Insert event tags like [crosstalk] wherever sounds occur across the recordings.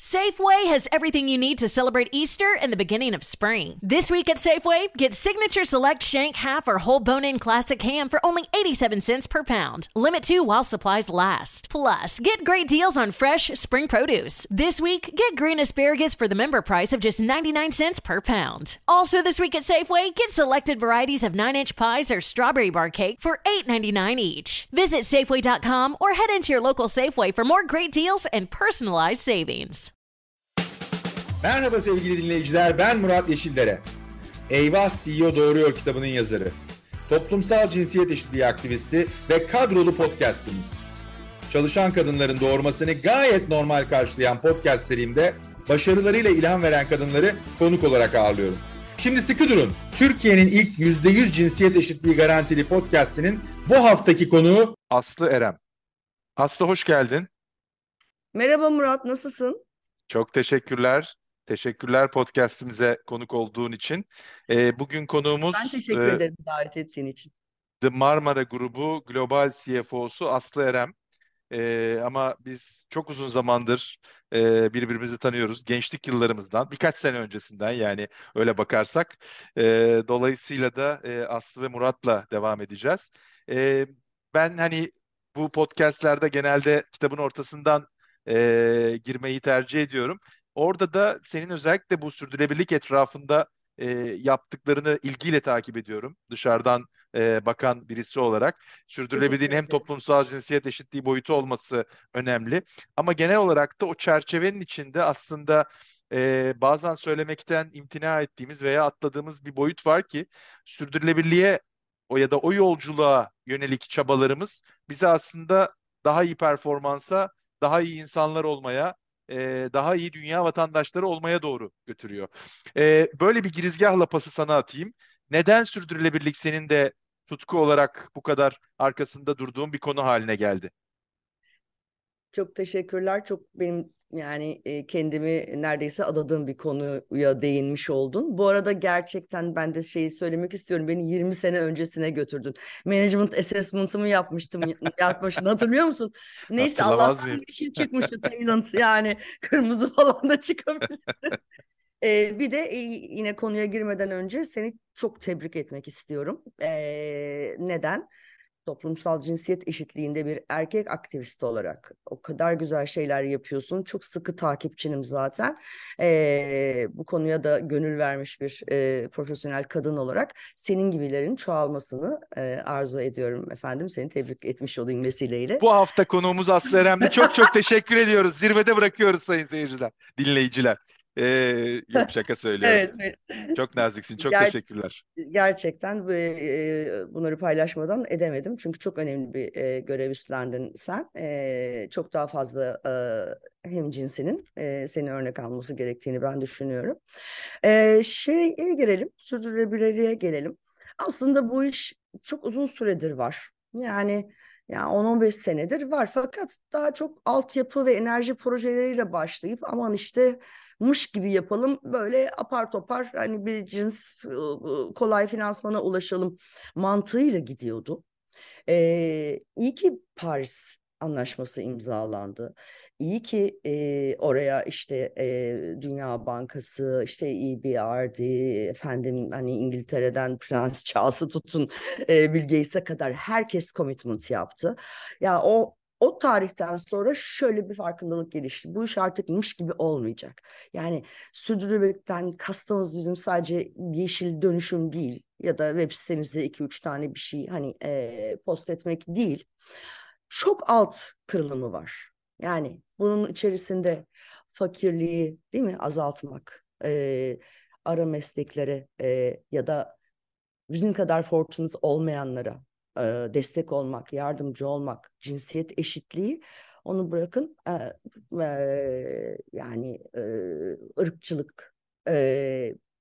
Safeway has everything you need to celebrate Easter and the beginning of spring. This week at Safeway, get Signature Select Shank Half or Whole Bone In Classic Ham for only 87 cents per pound. Limit 2 while supplies last. Plus, get great deals on fresh spring produce. This week, get green asparagus for the member price of just 99 cents per pound. Also this week at Safeway, get selected varieties of 9-inch pies or strawberry bar cake for $8.99 each. Visit Safeway.com or head into your local Safeway for more great deals and personalized savings. Merhaba sevgili dinleyiciler, ben Murat Yeşildere. Eyvah CEO Doğruyor kitabının yazarı. Toplumsal cinsiyet eşitliği aktivisti ve kadrolu podcastimiz. Çalışan kadınların doğurmasını gayet normal karşılayan podcast serimde başarılarıyla ilham veren kadınları konuk olarak ağırlıyorum. Şimdi sıkı durun. Türkiye'nin ilk %100 cinsiyet eşitliği garantili podcastinin bu haftaki konuğu Aslı Erem. Aslı hoş geldin. Merhaba Murat, nasılsın? Çok teşekkürler. Teşekkürler podcast'imize konuk olduğun için. Ee, bugün konuğumuz Ben teşekkür e, ederim davet ettiğin için. The Marmara Grubu Global CFO'su Aslı Erem. Ee, ama biz çok uzun zamandır e, birbirimizi tanıyoruz. Gençlik yıllarımızdan, birkaç sene öncesinden yani öyle bakarsak. Ee, dolayısıyla da e, Aslı ve Murat'la devam edeceğiz. Ee, ben hani bu podcastlerde genelde kitabın ortasından e, girmeyi tercih ediyorum. Orada da senin özellikle bu sürdürülebilirlik etrafında e, yaptıklarını ilgiyle takip ediyorum. Dışarıdan e, bakan birisi olarak. Sürdürülebilirliğin hem toplumsal cinsiyet eşitliği boyutu olması önemli. Ama genel olarak da o çerçevenin içinde aslında e, bazen söylemekten imtina ettiğimiz veya atladığımız bir boyut var ki sürdürülebilirliğe o ya da o yolculuğa yönelik çabalarımız bizi aslında daha iyi performansa, daha iyi insanlar olmaya, e, daha iyi dünya vatandaşları olmaya doğru götürüyor. E, böyle bir girizgahla pası sana atayım. Neden sürdürülebilirlik senin de tutku olarak bu kadar arkasında durduğun bir konu haline geldi? Çok teşekkürler. Çok benim yani e, kendimi neredeyse adadığım bir konuya değinmiş oldun. Bu arada gerçekten ben de şeyi söylemek istiyorum. Beni 20 sene öncesine götürdün. Management assessment'ımı yapmıştım. yapmıştın hatırlıyor musun? Neyse Allah'tan bir şey çıkmıştı. Talent yani kırmızı [laughs] falan da çıkabilir. Ee, bir de e, yine konuya girmeden önce seni çok tebrik etmek istiyorum. Ee, neden? Toplumsal cinsiyet eşitliğinde bir erkek aktivist olarak o kadar güzel şeyler yapıyorsun. Çok sıkı takipçinim zaten. Ee, bu konuya da gönül vermiş bir e, profesyonel kadın olarak senin gibilerin çoğalmasını e, arzu ediyorum efendim. Seni tebrik etmiş olayım vesileyle. Bu hafta konuğumuz Aslı Erem'de çok çok [laughs] teşekkür ediyoruz. Zirvede bırakıyoruz sayın seyirciler, dinleyiciler. Ee, [laughs] yok şaka söylüyorum. Evet. Çok naziksin. Çok Ger- teşekkürler. Gerçekten e, bunları paylaşmadan edemedim. Çünkü çok önemli bir e, görev üstlendin sen. E, çok daha fazla e, hem cinsinin e, seni örnek alması gerektiğini ben düşünüyorum. E, şeye gelelim, sürdürülebilirliğe gelelim. Aslında bu iş çok uzun süredir var. Yani ya 10-15 senedir var fakat daha çok altyapı ve enerji projeleriyle başlayıp aman işte mış gibi yapalım böyle apar topar hani bir cins kolay finansmana ulaşalım mantığıyla gidiyordu. Ee, iyi ki Paris Anlaşması imzalandı. İyi ki e, oraya işte e, Dünya Bankası, işte EBRD, efendim hani İngiltere'den Prens Charles'ı tutun e, Bill Gates'e kadar herkes commitment yaptı. Ya o o tarihten sonra şöyle bir farkındalık gelişti. Bu iş artık mış gibi olmayacak. Yani sürdürülebilirlikten kastımız bizim sadece yeşil dönüşüm değil ya da web sitemizde iki üç tane bir şey hani e, post etmek değil. Çok alt kırılımı var. Yani bunun içerisinde fakirliği değil mi azaltmak, e, ara mesleklere e, ya da bizim kadar fortunate olmayanlara e, destek olmak, yardımcı olmak, cinsiyet eşitliği onu bırakın e, e, yani ırkçılık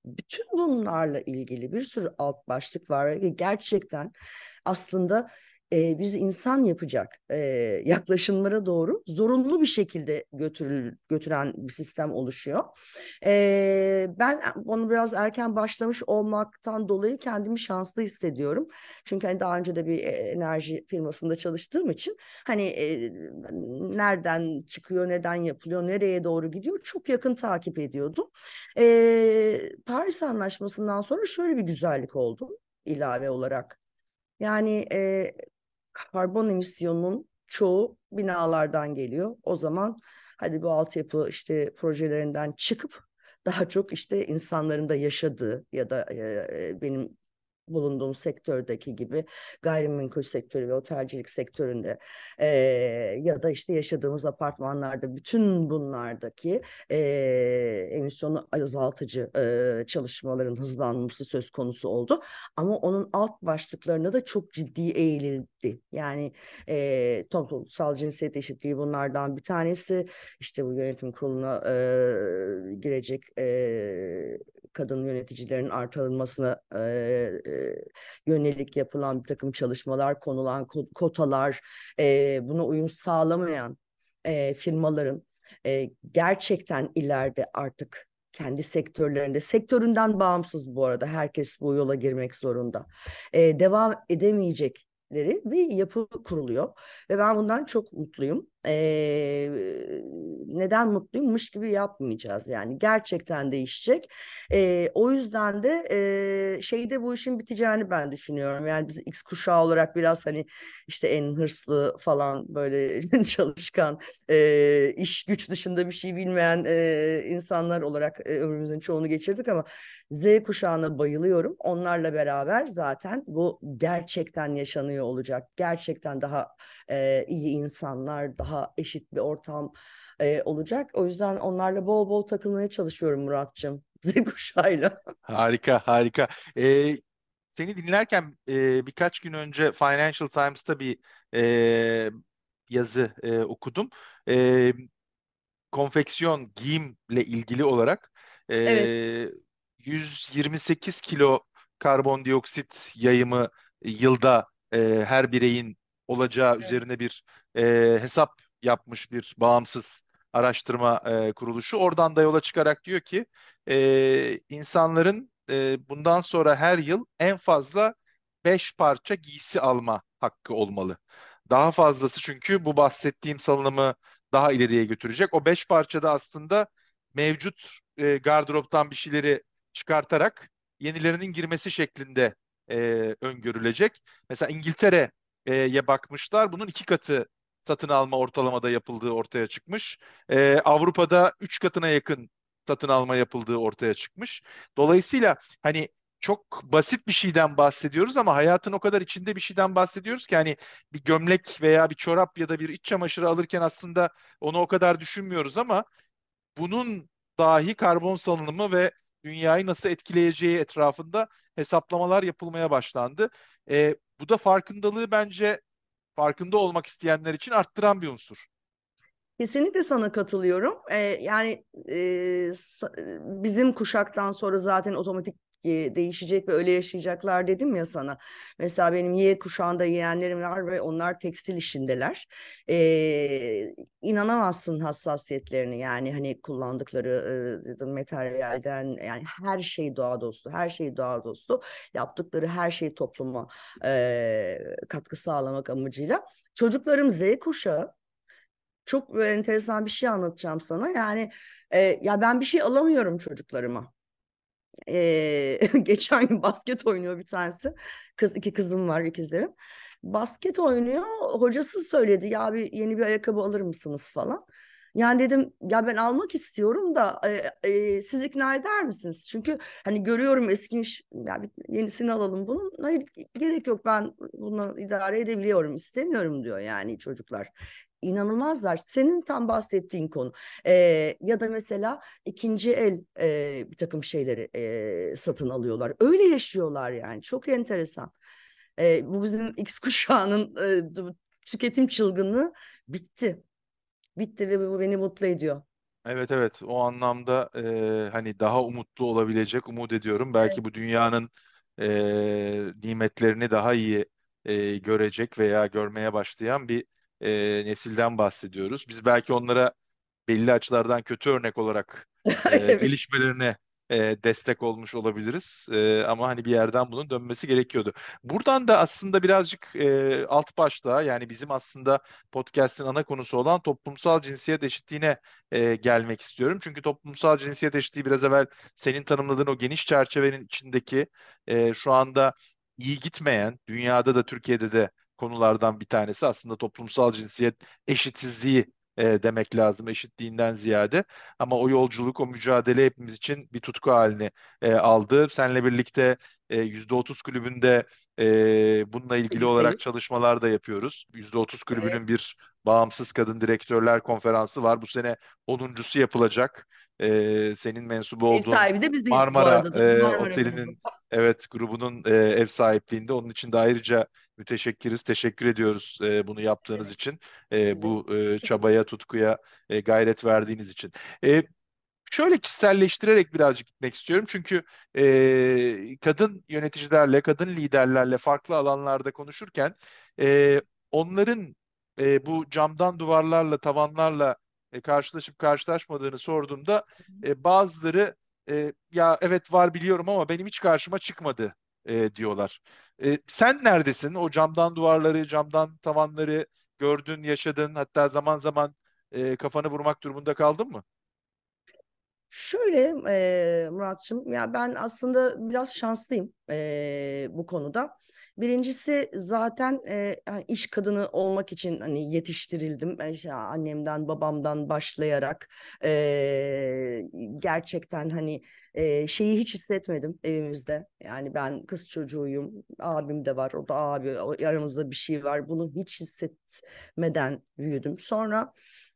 bütün bunlarla ilgili bir sürü alt başlık var. Gerçekten aslında e, bizi insan yapacak e, yaklaşımlara doğru zorunlu bir şekilde götürül, götüren bir sistem oluşuyor. E, ben onu biraz erken başlamış olmaktan dolayı kendimi şanslı hissediyorum. Çünkü hani daha önce de bir enerji firmasında çalıştığım için hani e, nereden çıkıyor, neden yapılıyor, nereye doğru gidiyor çok yakın takip ediyordum. E, Paris Anlaşması'ndan sonra şöyle bir güzellik oldu ilave olarak. Yani e, karbon emisyonunun çoğu binalardan geliyor. O zaman hadi bu altyapı işte projelerinden çıkıp daha çok işte insanların da yaşadığı ya da e, benim bulunduğum sektördeki gibi gayrimenkul sektörü ve otelcilik sektöründe e, ya da işte yaşadığımız apartmanlarda bütün bunlardaki e, emisyonu azaltıcı e, çalışmaların hızlanması söz konusu oldu. Ama onun alt başlıklarına da çok ciddi eğilildi. Yani e, toplumsal cinsiyet eşitliği bunlardan bir tanesi. İşte bu yönetim kuruluna e, girecek e, kadın yöneticilerin artırılmasına e, yönelik yapılan bir takım çalışmalar, konulan kotalar, e, buna uyum sağlamayan e, firmaların e, gerçekten ileride artık kendi sektörlerinde, sektöründen bağımsız bu arada herkes bu yola girmek zorunda. E, devam edemeyecekleri bir yapı kuruluyor ve ben bundan çok mutluyum e, neden mutluyummuş gibi yapmayacağız yani gerçekten değişecek. E, o yüzden de e, şeyde bu işin biteceğini ben düşünüyorum. Yani biz X kuşağı olarak biraz hani işte en hırslı falan böyle [laughs] çalışkan e, iş güç dışında bir şey bilmeyen e, insanlar olarak e, ömrümüzün çoğunu geçirdik ama Z kuşağına bayılıyorum. Onlarla beraber zaten bu gerçekten yaşanıyor olacak. Gerçekten daha e, iyi insanlar, daha daha eşit bir ortam e, olacak. O yüzden onlarla bol bol takılmaya çalışıyorum Muratçım. [laughs] Z kuşağıyla. Harika, harika. Ee, seni dinlerken e, birkaç gün önce Financial Times'ta bir e, yazı e, okudum. E, konfeksiyon, giyimle ilgili olarak e, evet. 128 kilo karbondioksit yayımı yılda e, her bireyin olacağı evet. üzerine bir e, hesap yapmış bir bağımsız araştırma e, kuruluşu. Oradan da yola çıkarak diyor ki e, insanların e, bundan sonra her yıl en fazla 5 parça giysi alma hakkı olmalı. Daha fazlası çünkü bu bahsettiğim salınımı daha ileriye götürecek. O 5 parçada aslında mevcut e, gardıroptan bir şeyleri çıkartarak yenilerinin girmesi şeklinde e, öngörülecek. Mesela İngiltere'ye bakmışlar. Bunun iki katı satın alma ortalamada yapıldığı ortaya çıkmış. Ee, Avrupa'da 3 katına yakın satın alma yapıldığı ortaya çıkmış. Dolayısıyla hani çok basit bir şeyden bahsediyoruz ama hayatın o kadar içinde bir şeyden bahsediyoruz ki hani bir gömlek veya bir çorap ya da bir iç çamaşırı alırken aslında onu o kadar düşünmüyoruz ama bunun dahi karbon salınımı ve dünyayı nasıl etkileyeceği etrafında hesaplamalar yapılmaya başlandı. E, bu da farkındalığı bence farkında olmak isteyenler için arttıran bir unsur. Kesinlikle sana katılıyorum. Ee, yani e, bizim kuşaktan sonra zaten otomatik değişecek ve öyle yaşayacaklar dedim ya sana. Mesela benim Y kuşağında yeğenlerim var ve onlar tekstil işindeler. Ee, inanamazsın hassasiyetlerini yani hani kullandıkları e, materyalden yani her şey doğa dostu, her şey doğa dostu. Yaptıkları her şey topluma e, katkı sağlamak amacıyla. Çocuklarım Z kuşağı çok enteresan bir şey anlatacağım sana. Yani e, ya ben bir şey alamıyorum çocuklarıma. Ee, [laughs] geçen gün basket oynuyor bir tanesi. Kız iki kızım var ikizlerim. Basket oynuyor. Hocası söyledi ya bir yeni bir ayakkabı alır mısınız falan. Yani dedim ya ben almak istiyorum da e, e, siz ikna eder misiniz? Çünkü hani görüyorum eskimiş ya bir yenisini alalım bunun. Hayır gerek yok ben bunu idare edebiliyorum istemiyorum diyor yani çocuklar inanılmazlar. Senin tam bahsettiğin konu e, ya da mesela ikinci el e, bir takım şeyleri e, satın alıyorlar. Öyle yaşıyorlar yani çok enteresan. E, bu bizim [laughs] X kuşağının e, tüketim çılgınlığı bitti. Bitti ve bu beni mutlu ediyor. Evet evet o anlamda e, hani daha umutlu olabilecek umut ediyorum. Belki evet. bu dünyanın e, nimetlerini daha iyi e, görecek veya görmeye başlayan bir e, nesilden bahsediyoruz. Biz belki onlara belli açılardan kötü örnek olarak [laughs] e, gelişmelerine e, destek olmuş olabiliriz. E, ama hani bir yerden bunun dönmesi gerekiyordu. Buradan da aslında birazcık e, alt başta yani bizim aslında podcast'in ana konusu olan toplumsal cinsiyet eşitliğine e, gelmek istiyorum. Çünkü toplumsal cinsiyet eşitliği biraz evvel senin tanımladığın o geniş çerçevenin içindeki e, şu anda iyi gitmeyen, dünyada da Türkiye'de de konulardan bir tanesi aslında toplumsal cinsiyet eşitsizliği e, demek lazım eşitliğinden ziyade. Ama o yolculuk, o mücadele hepimiz için bir tutku halini e, aldı. Seninle birlikte e, %30 kulübünde e, bununla ilgili olarak çalışmalar da yapıyoruz. %30 kulübünün Evet. bir bağımsız kadın direktörler konferansı var. Bu sene 10.sü yapılacak. E, senin mensubu Ev olduğun sahibi de biziz bu Marmara arada e, Marmara Oteli'nin grubu. evet grubunun e, ev sahipliğinde. Onun için de ayrıca müteşekkiriz. Teşekkür ediyoruz e, bunu yaptığınız Evet. için. E, Bizim bu e, çabaya, tutkuya e, gayret verdiğiniz için. E, şöyle kişiselleştirerek birazcık gitmek istiyorum. Çünkü e, kadın yöneticilerle, kadın liderlerle farklı alanlarda konuşurken e, onların e, bu camdan duvarlarla, tavanlarla e, karşılaşıp karşılaşmadığını sorduğumda e, bazıları e, ya evet var biliyorum ama benim hiç karşıma çıkmadı e, diyorlar. E, sen neredesin? O camdan duvarları, camdan tavanları gördün, yaşadın, hatta zaman zaman e, kafanı vurmak durumunda kaldın mı? Şöyle e, Muratçım, ya ben aslında biraz şanslıyım e, bu konuda. Birincisi zaten e, iş kadını olmak için hani yetiştirildim. E, işte annemden babamdan başlayarak e, gerçekten hani e, şeyi hiç hissetmedim evimizde. Yani ben kız çocuğuyum, abim de var, o da abi, aramızda bir şey var. Bunu hiç hissetmeden büyüdüm. Sonra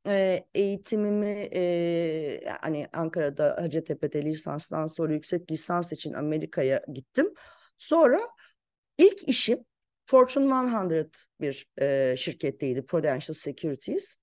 e, eğitimimi e, hani Ankara'da Hacettepe'de lisanstan sonra yüksek lisans için Amerika'ya gittim. Sonra ilk işim Fortune 100 bir e, şirketteydi Prudential Securities.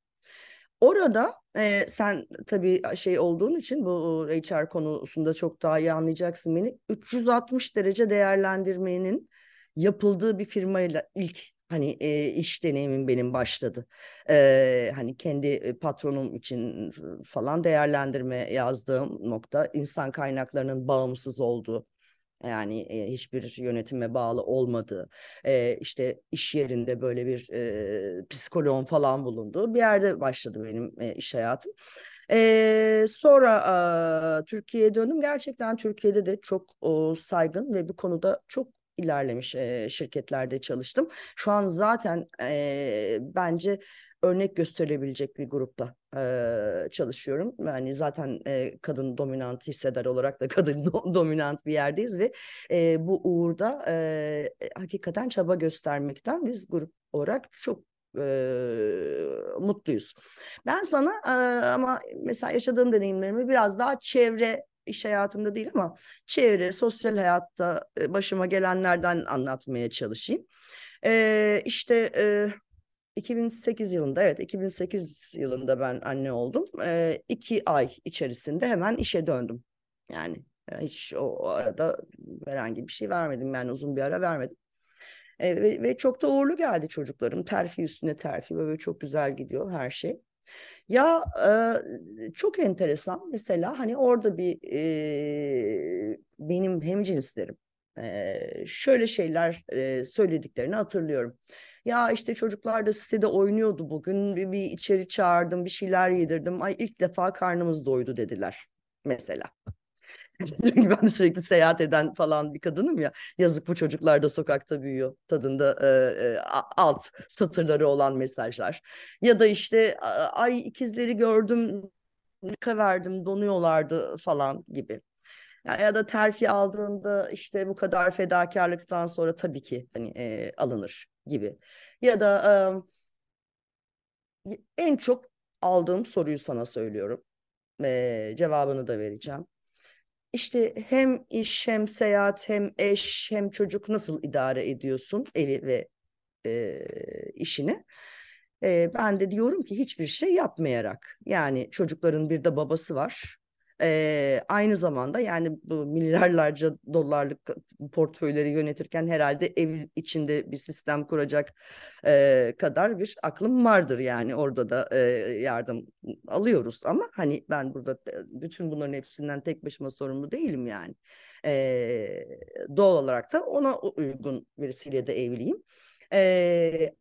Orada e, sen tabii şey olduğun için bu HR konusunda çok daha iyi anlayacaksın beni. 360 derece değerlendirmenin yapıldığı bir firmayla ilk hani e, iş deneyimim benim başladı. E, hani kendi patronum için falan değerlendirme yazdığım nokta insan kaynaklarının bağımsız olduğu. Yani e, hiçbir yönetime bağlı olmadığı, e, işte iş yerinde böyle bir e, psikoloğun falan bulunduğu bir yerde başladı benim e, iş hayatım. E, sonra e, Türkiye'ye döndüm. Gerçekten Türkiye'de de çok o, saygın ve bu konuda çok ilerlemiş e, şirketlerde çalıştım. Şu an zaten e, bence örnek gösterilebilecek bir grupta e, çalışıyorum. Yani zaten e, kadın dominant hisseder olarak da [laughs] kadın do- dominant bir yerdeyiz ve e, bu uğurda e, hakikaten çaba göstermekten biz grup olarak çok e, mutluyuz. Ben sana e, ama mesela yaşadığım deneyimlerimi biraz daha çevre iş hayatında değil ama çevre, sosyal hayatta başıma gelenlerden anlatmaya çalışayım. E, işte e, 2008 yılında evet 2008 yılında ben anne oldum. E, iki ay içerisinde hemen işe döndüm. Yani e, hiç o, o arada herhangi bir şey vermedim yani uzun bir ara vermedim. E, ve, ve çok da uğurlu geldi çocuklarım. Terfi üstüne terfi böyle çok güzel gidiyor her şey. Ya e, çok enteresan mesela hani orada bir e, benim hemcinslerim e, şöyle şeyler e, söylediklerini hatırlıyorum. Ya işte çocuklar da sitede oynuyordu bugün bir, bir içeri çağırdım bir şeyler yedirdim. Ay ilk defa karnımız doydu dediler mesela. Çünkü ben sürekli seyahat eden falan bir kadınım ya. Yazık bu çocuklar da sokakta büyüyor tadında e, e, alt satırları olan mesajlar. Ya da işte ay ikizleri gördüm, verdim, donuyorlardı falan gibi. Ya, ya da terfi aldığında işte bu kadar fedakarlıktan sonra tabii ki hani e, alınır gibi. Ya da e, en çok aldığım soruyu sana söylüyorum. E, cevabını da vereceğim. İşte hem iş hem seyahat hem eş hem çocuk nasıl idare ediyorsun evi ve e, işini? E, ben de diyorum ki hiçbir şey yapmayarak. Yani çocukların bir de babası var. Ee, aynı zamanda yani bu milyarlarca dolarlık portföyleri yönetirken herhalde ev içinde bir sistem kuracak e, kadar bir aklım vardır yani orada da e, yardım alıyoruz ama hani ben burada bütün bunların hepsinden tek başıma sorumlu değilim yani. E, doğal olarak da ona uygun birisiyle de evliyim. E,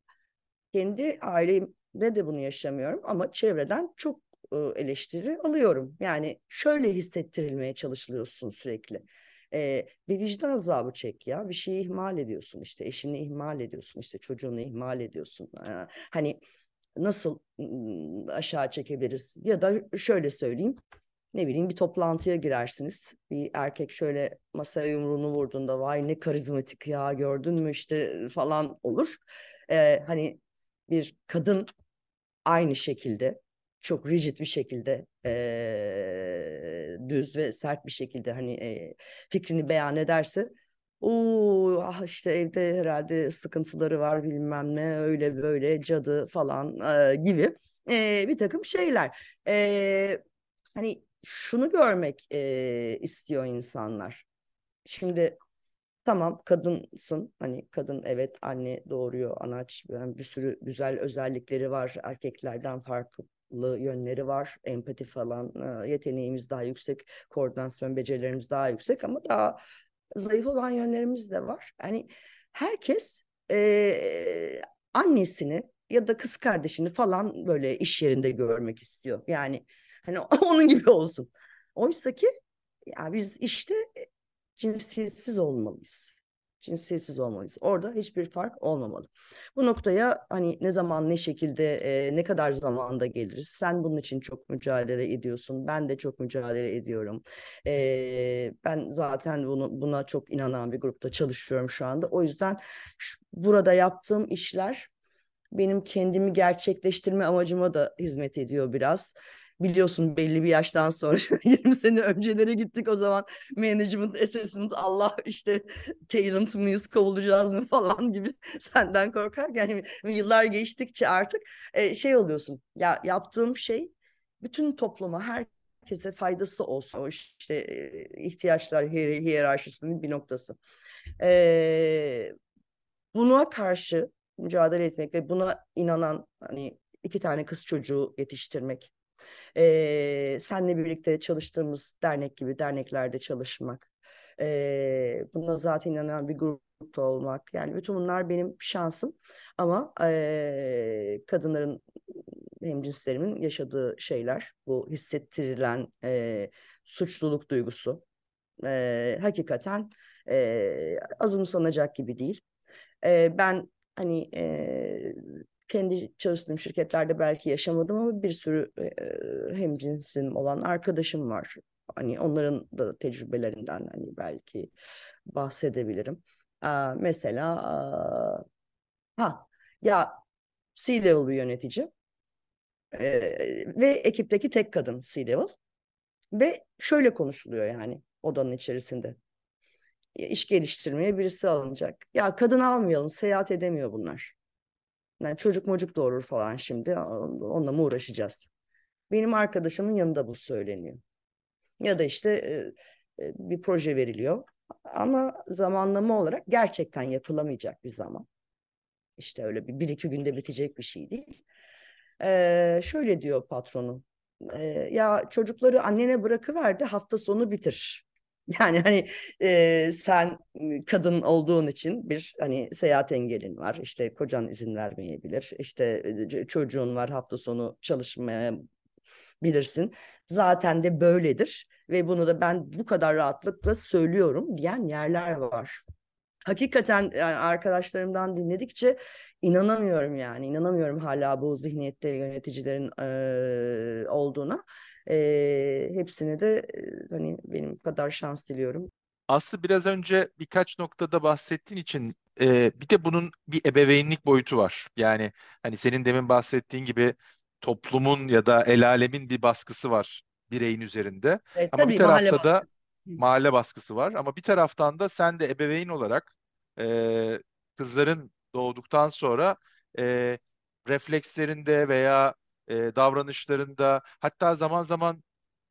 kendi ailemde de bunu yaşamıyorum ama çevreden çok eleştiri alıyorum. Yani şöyle hissettirilmeye çalışılıyorsun sürekli. Ee, bir vicdan azabı çek ya. Bir şeyi ihmal ediyorsun işte. Eşini ihmal ediyorsun işte. Çocuğunu ihmal ediyorsun. Hani nasıl aşağı çekebiliriz? Ya da şöyle söyleyeyim. Ne bileyim bir toplantıya girersiniz. Bir erkek şöyle masaya yumruğunu vurduğunda vay ne karizmatik ya gördün mü işte falan olur. Ee, hani bir kadın aynı şekilde çok rigid bir şekilde e, düz ve sert bir şekilde hani e, fikrini beyan ederse o ah işte evde herhalde sıkıntıları var bilmem ne öyle böyle cadı falan e, gibi e, bir takım şeyler. E, hani şunu görmek e, istiyor insanlar. Şimdi tamam kadınsın hani kadın evet anne doğuruyor anaç yani bir sürü güzel özellikleri var erkeklerden farklı yönleri var. Empati falan yeteneğimiz daha yüksek, koordinasyon becerilerimiz daha yüksek ama daha zayıf olan yönlerimiz de var. Yani herkes e, annesini ya da kız kardeşini falan böyle iş yerinde görmek istiyor. Yani hani [laughs] onun gibi olsun. Oysa ki ya biz işte cinsiyetsiz olmalıyız cinsiyetsiz olmalıyız. Orada hiçbir fark olmamalı. Bu noktaya hani ne zaman ne şekilde e, ne kadar zamanda geliriz. Sen bunun için çok mücadele ediyorsun. Ben de çok mücadele ediyorum. E, ben zaten bunu buna çok inanan bir grupta çalışıyorum şu anda. O yüzden şu, burada yaptığım işler benim kendimi gerçekleştirme amacıma da hizmet ediyor biraz biliyorsun belli bir yaştan sonra [laughs] 20 sene öncelere gittik o zaman. Management assessment Allah işte talent mıyız kovulacağız mı falan gibi [laughs] senden korkarken yani yıllar geçtikçe artık e, şey oluyorsun. Ya yaptığım şey bütün topluma herkese faydası olsun. O işte e, ihtiyaçlar hiyerarşisinin bir noktası. E, buna karşı mücadele etmek ve buna inanan hani iki tane kız çocuğu yetiştirmek e, senle birlikte çalıştığımız dernek gibi derneklerde çalışmak, e, buna zaten inanan bir grupta olmak. Yani bütün bunlar benim şansım ama e, kadınların hemcinslerimin yaşadığı şeyler, bu hissettirilen e, suçluluk duygusu e, hakikaten e, azımsanacak gibi değil. E, ben hani e, kendi çalıştığım şirketlerde belki yaşamadım ama bir sürü e, hemcinsim olan arkadaşım var. Hani onların da tecrübelerinden hani belki bahsedebilirim. Aa, mesela aa, ha ya C-level bir yönetici e, ve ekipteki tek kadın C-level ve şöyle konuşuluyor yani odanın içerisinde. İş geliştirmeye birisi alınacak. Ya kadın almayalım, seyahat edemiyor bunlar. Yani çocuk mocuk doğurur falan şimdi. Onunla mı uğraşacağız? Benim arkadaşımın yanında bu söyleniyor. Ya da işte e, e, bir proje veriliyor. Ama zamanlama olarak gerçekten yapılamayacak bir zaman. İşte öyle bir, bir iki günde bitecek bir şey değil. Ee, şöyle diyor patronu. E, ya çocukları annene bırakıver de hafta sonu bitir. Yani hani e, sen kadın olduğun için bir hani seyahat engelin var. İşte kocan izin vermeyebilir. İşte çocuğun var hafta sonu çalışmaya bilirsin. Zaten de böyledir ve bunu da ben bu kadar rahatlıkla söylüyorum diyen yerler var. Hakikaten arkadaşlarımdan dinledikçe inanamıyorum yani inanamıyorum hala bu zihniyette yöneticilerin e, olduğuna. E, hepsine de e, hani benim kadar şans diliyorum. Aslı biraz önce birkaç noktada bahsettiğin için e, bir de bunun bir ebeveynlik boyutu var. Yani hani senin demin bahsettiğin gibi toplumun ya da el alemin bir baskısı var bireyin üzerinde. Evet, Ama tabii bir tarafta mahalle da baskısı. mahalle baskısı var. Ama bir taraftan da sen de ebeveyn olarak e, kızların doğduktan sonra e, reflekslerinde veya e, davranışlarında hatta zaman zaman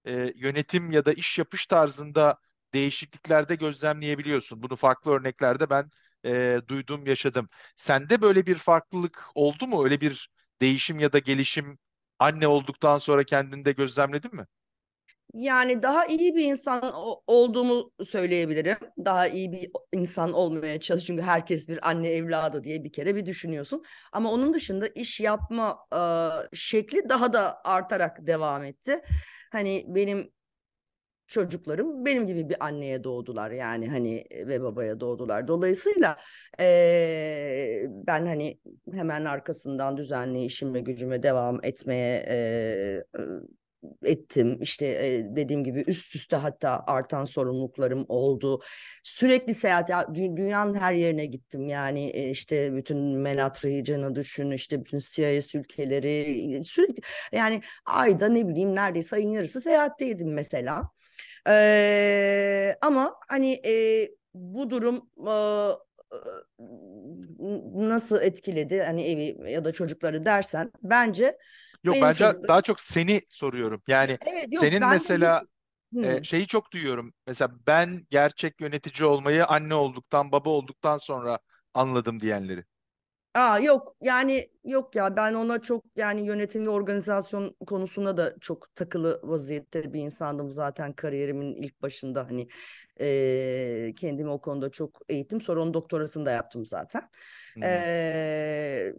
e, yönetim ya da iş yapış tarzında değişikliklerde gözlemleyebiliyorsun. Bunu farklı örneklerde ben e, duydum, yaşadım. Sende böyle bir farklılık oldu mu? Öyle bir değişim ya da gelişim anne olduktan sonra kendinde gözlemledin mi? Yani daha iyi bir insan olduğumu söyleyebilirim. Daha iyi bir insan olmaya çalış. Çünkü herkes bir anne evladı diye bir kere bir düşünüyorsun. Ama onun dışında iş yapma e, şekli daha da artarak devam etti. Hani benim çocuklarım benim gibi bir anneye doğdular yani hani ve babaya doğdular. Dolayısıyla e, ben hani hemen arkasından düzenli işime gücüme devam etmeye e, ettim. İşte e, dediğim gibi üst üste hatta artan sorumluluklarım oldu. Sürekli seyahat, ya, dünyanın her yerine gittim. Yani e, işte bütün MENAT region'ı düşün, işte bütün CIS ülkeleri sürekli yani ayda ne bileyim neredeyse ayın yarısı seyahatteydim mesela. Ee, ama hani e, bu durum e, nasıl etkiledi hani evi ya da çocukları dersen bence Yok benim bence çocuklarım daha çok seni soruyorum. Yani evet yok senin ben mesela e, Hı. şeyi çok duyuyorum. Mesela ben gerçek yönetici olmayı anne olduktan, baba olduktan sonra anladım diyenleri. Aa yok yani yok ya ben ona çok yani yönetim ve organizasyon konusunda da çok takılı vaziyette bir insandım zaten kariyerimin ilk başında hani e, kendimi o konuda çok eğittim sonra onun doktorasını da yaptım zaten. Hmm. E,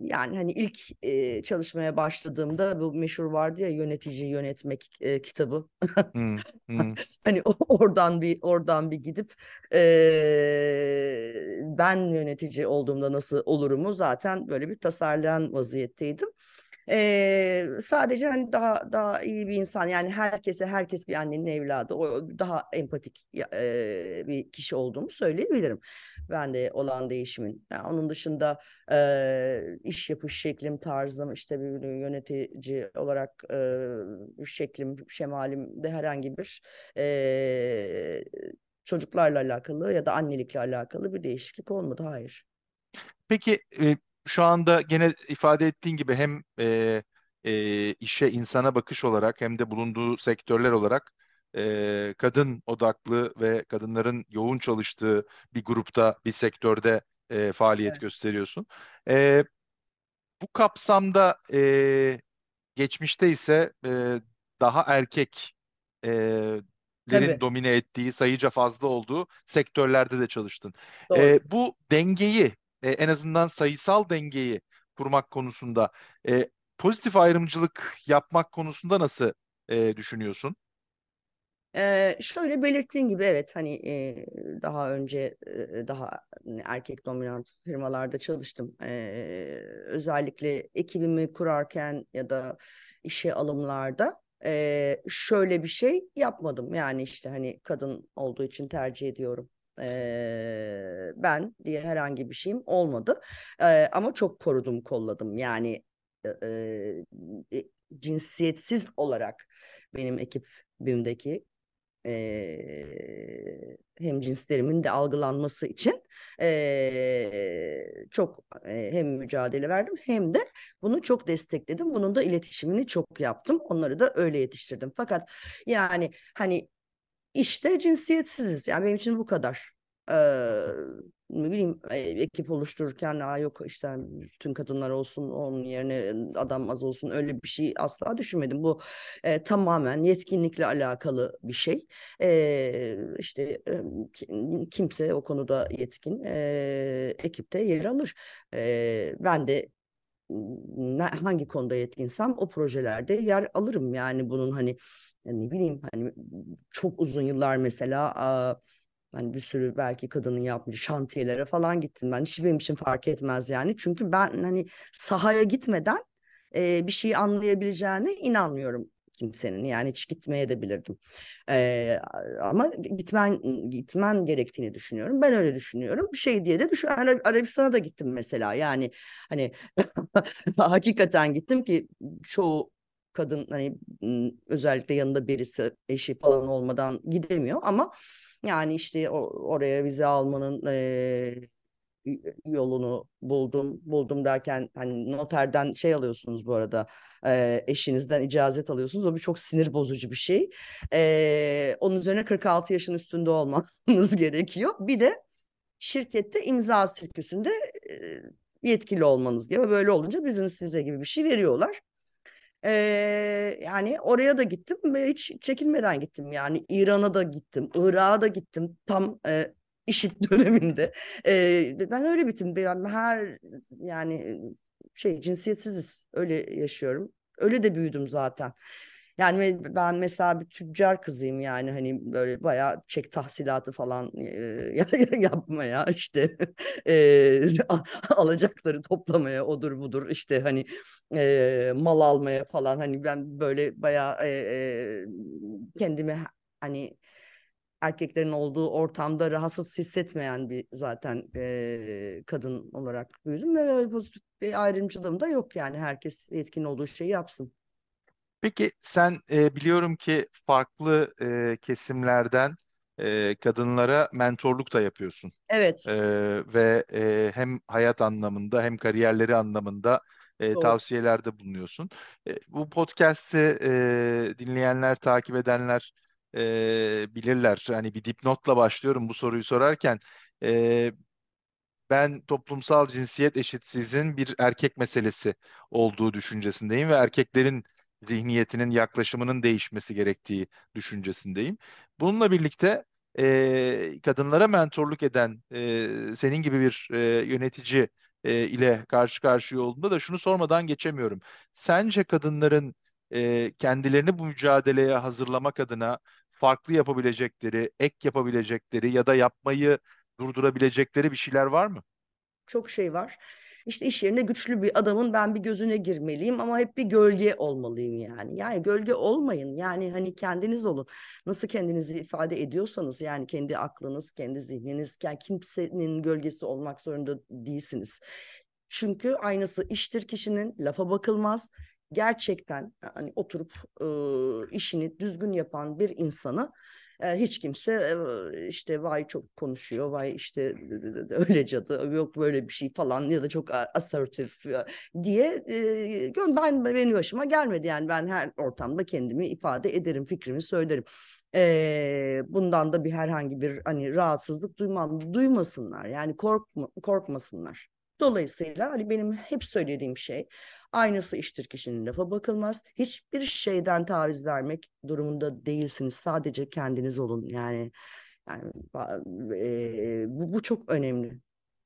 yani hani ilk e, çalışmaya başladığımda bu meşhur vardı ya yönetici yönetmek e, kitabı. Hmm, hmm. [laughs] Hani oradan bir oradan bir gidip e, ben yönetici olduğumda nasıl olurumu zaten böyle bir tasarlayan vaziyetteydim. Ee, sadece hani daha daha iyi bir insan yani herkese herkes bir annenin evladı. O daha empatik e, bir kişi olduğumu söyleyebilirim. Ben de olan değişimin. Yani onun dışında e, iş yapış şeklim tarzım işte bir yönetici olarak e, şeklim şemalimde herhangi bir e, çocuklarla alakalı ya da annelikle alakalı bir değişiklik olmadı. Hayır. Peki e, şu anda gene ifade ettiğin gibi hem e, e, işe insana bakış olarak hem de bulunduğu sektörler olarak e, kadın odaklı ve kadınların yoğun çalıştığı bir grupta bir sektörde e, faaliyet Evet. gösteriyorsun. E, bu kapsamda e, geçmişte ise e, daha erkek e, lerin domine ettiği, sayıca fazla olduğu sektörlerde de çalıştın. doğru. E, bu dengeyi, e, en azından sayısal dengeyi kurmak konusunda e, pozitif ayrımcılık yapmak konusunda nasıl e, düşünüyorsun? Ee, şöyle belirttiğin gibi evet hani e, daha önce e, daha erkek dominant firmalarda çalıştım. Ee, özellikle ekibimi kurarken ya da işe alımlarda e, şöyle bir şey yapmadım. Yani işte hani kadın olduğu için tercih ediyorum. Ee, ben diye herhangi bir şeyim olmadı. Ee, ama çok korudum, kolladım. Yani e, e, cinsiyetsiz olarak benim ekibimdeki e, hem cinslerimin de algılanması için e, çok e, hem mücadele verdim hem de bunu çok destekledim. Bunun da iletişimini çok yaptım. Onları da öyle yetiştirdim. Fakat yani hani işte cinsiyetsiziz. Yani benim için bu kadar. Ee, ne bileyim ekip oluştururken Aa, yok işte bütün kadınlar olsun onun yerine adam az olsun öyle bir şey asla düşünmedim. Bu e, tamamen yetkinlikle alakalı bir şey. E, işte e, kimse o konuda yetkin e, ekipte yer alır. E, ben de hangi konuda yetkinsem o projelerde yer alırım. Yani bunun hani ne bileyim hani çok uzun yıllar mesela Hani bir sürü belki kadının yapmış şantiyelere falan gittim ben. Hiç benim için fark etmez yani. Çünkü ben hani sahaya gitmeden e, bir şeyi anlayabileceğine inanmıyorum kimsenin. Yani hiç gitmeye de bilirdim. Ee, ama gitmen gitmen gerektiğini düşünüyorum. Ben öyle düşünüyorum. Şey diye de düşün. Arabistan'a da gittim mesela. Yani hani [laughs] hakikaten gittim ki çoğu kadın hani özellikle yanında birisi eşi falan olmadan gidemiyor ama yani işte oraya vize almanın e, yolunu buldum. Buldum derken hani noterden şey alıyorsunuz bu arada e, eşinizden icazet alıyorsunuz. O bir çok sinir bozucu bir şey. E, onun üzerine 46 yaşın üstünde olmanız [laughs] gerekiyor. Bir de şirkette imza sirküsünde e, yetkili olmanız gibi böyle olunca business vize gibi bir şey veriyorlar. Ee, yani oraya da gittim ve hiç çekinmeden gittim. Yani İran'a da gittim, Irak'a da gittim tam e, işit [laughs] döneminde. Ee, ben öyle bitim. Ben her yani şey cinsiyetsiziz. Öyle yaşıyorum. Öyle de büyüdüm zaten. Yani ben mesela bir tüccar kızıyım yani hani böyle bayağı çek tahsilatı falan e, [laughs] yapmaya işte [laughs] e, [laughs] alacakları toplamaya odur budur işte hani e, mal almaya falan hani ben böyle bayağı e, e, kendimi hani erkeklerin olduğu ortamda rahatsız hissetmeyen bir zaten e, kadın olarak büyüdüm ve pozitif bir ayrımcılığım da yok yani herkes yetkin olduğu şeyi yapsın. Peki sen e, biliyorum ki farklı e, kesimlerden e, kadınlara mentorluk da yapıyorsun. Evet. E, ve e, hem hayat anlamında hem kariyerleri anlamında e, Doğru. tavsiyelerde bulunuyorsun. E, bu podcast'i e, dinleyenler, takip edenler e, bilirler. Hani bir dipnotla başlıyorum bu soruyu sorarken. E, ben toplumsal cinsiyet eşitsizliğin bir erkek meselesi olduğu düşüncesindeyim ve erkeklerin zihniyetinin, yaklaşımının değişmesi gerektiği düşüncesindeyim. Bununla birlikte e, kadınlara mentorluk eden e, senin gibi bir e, yönetici e, ile karşı karşıya olduğunda da şunu sormadan geçemiyorum. Sence kadınların e, kendilerini bu mücadeleye hazırlamak adına farklı yapabilecekleri, ek yapabilecekleri ya da yapmayı durdurabilecekleri bir şeyler var mı? Çok şey var. İşte iş yerinde güçlü bir adamın ben bir gözüne girmeliyim ama hep bir gölge olmalıyım yani. Yani gölge olmayın. Yani hani kendiniz olun. Nasıl kendinizi ifade ediyorsanız yani kendi aklınız, kendi zihniniz, yani kimsenin gölgesi olmak zorunda değilsiniz. Çünkü aynısı iştir kişinin lafa bakılmaz. Gerçekten hani oturup e, işini düzgün yapan bir insanı hiç kimse işte vay çok konuşuyor, vay işte öyle cadı, yok böyle bir şey falan ya da çok assertif diye ben benim başıma gelmedi yani ben her ortamda kendimi ifade ederim, fikrimi söylerim. bundan da bir herhangi bir hani rahatsızlık duymam, duymasınlar yani korkma, korkmasınlar. Dolayısıyla hani benim hep söylediğim şey aynısı iştir kişinin lafa bakılmaz. Hiçbir şeyden taviz vermek durumunda değilsiniz. Sadece kendiniz olun. Yani yani e, bu, bu çok önemli.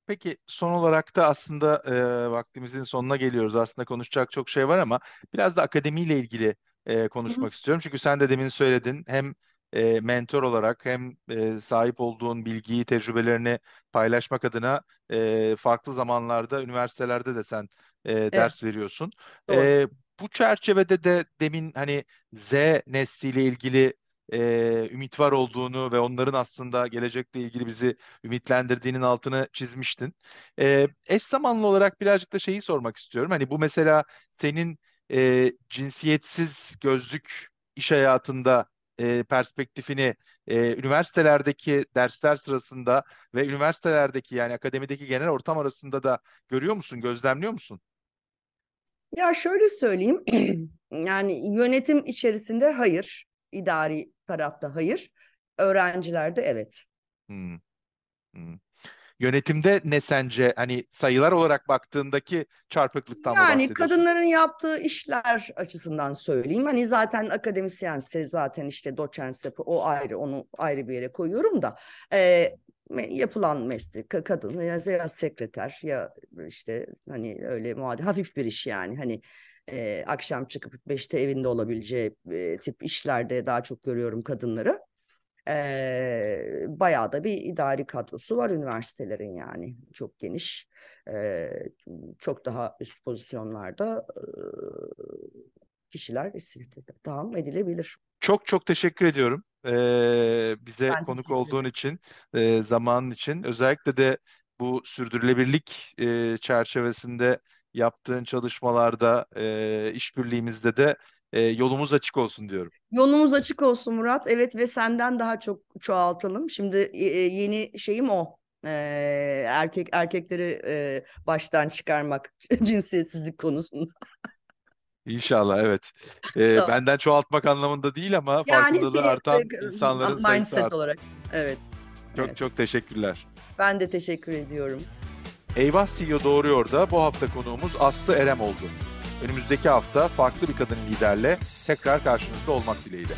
Peki son olarak da aslında e, vaktimizin sonuna geliyoruz. Aslında konuşacak çok şey var ama biraz da akademiyle ilgili e, konuşmak Hı-hı. istiyorum. Çünkü sen de demin söyledin hem e, mentor olarak hem e, sahip olduğun bilgiyi, tecrübelerini paylaşmak adına e, farklı zamanlarda üniversitelerde de sen e, ders veriyorsun. E, bu çerçevede de demin hani Z nesliyle ilgili e, ümit var olduğunu ve onların aslında gelecekle ilgili bizi ümitlendirdiğinin altını çizmiştin. E, eş zamanlı olarak birazcık da şeyi sormak istiyorum. Hani bu mesela senin e, cinsiyetsiz gözlük iş hayatında e, perspektifini e, üniversitelerdeki dersler sırasında ve üniversitelerdeki yani akademideki genel ortam arasında da görüyor musun, gözlemliyor musun? Ya şöyle söyleyeyim, [clears throat] yani yönetim içerisinde hayır, idari tarafta hayır, öğrencilerde evet. Hmm. Hmm. Yönetimde ne sence hani sayılar olarak baktığındaki çarpıklıktan Yani kadınların yaptığı işler açısından söyleyeyim. Hani zaten akademisyense zaten işte doçentse o ayrı onu ayrı bir yere koyuyorum da e, yapılan meslek kadın ya, ya sekreter ya işte hani öyle muadil hafif bir iş yani hani e, akşam çıkıp beşte evinde olabileceği e, tip işlerde daha çok görüyorum kadınları. E, bayağı da bir idari kadrosu var üniversitelerin yani çok geniş. E, çok daha üst pozisyonlarda e, kişiler istihdam edilebilir. Çok çok teşekkür ediyorum ee, bize ben konuk olduğun için, e, zamanın için. Özellikle de bu sürdürülebilirlik e, çerçevesinde yaptığın çalışmalarda, e, işbirliğimizde de e, yolumuz açık olsun diyorum. Yolumuz açık olsun Murat. Evet ve senden daha çok çoğaltalım. Şimdi e, yeni şeyim o. Ee, erkek erkekleri e, baştan çıkarmak [laughs] cinsiyetsizlik konusunda. İnşallah evet. Ee, Tamam. benden çoğaltmak anlamında değil ama Yani farkındalığı senin, artan e, insanların sayısı mindset arttı. olarak. Evet. Çok evet. çok teşekkürler. Ben de teşekkür ediyorum. Eyvah CEO Doğruyor da bu hafta konuğumuz Aslı Erem oldu. Önümüzdeki hafta farklı bir kadın liderle tekrar karşınızda olmak dileğiyle.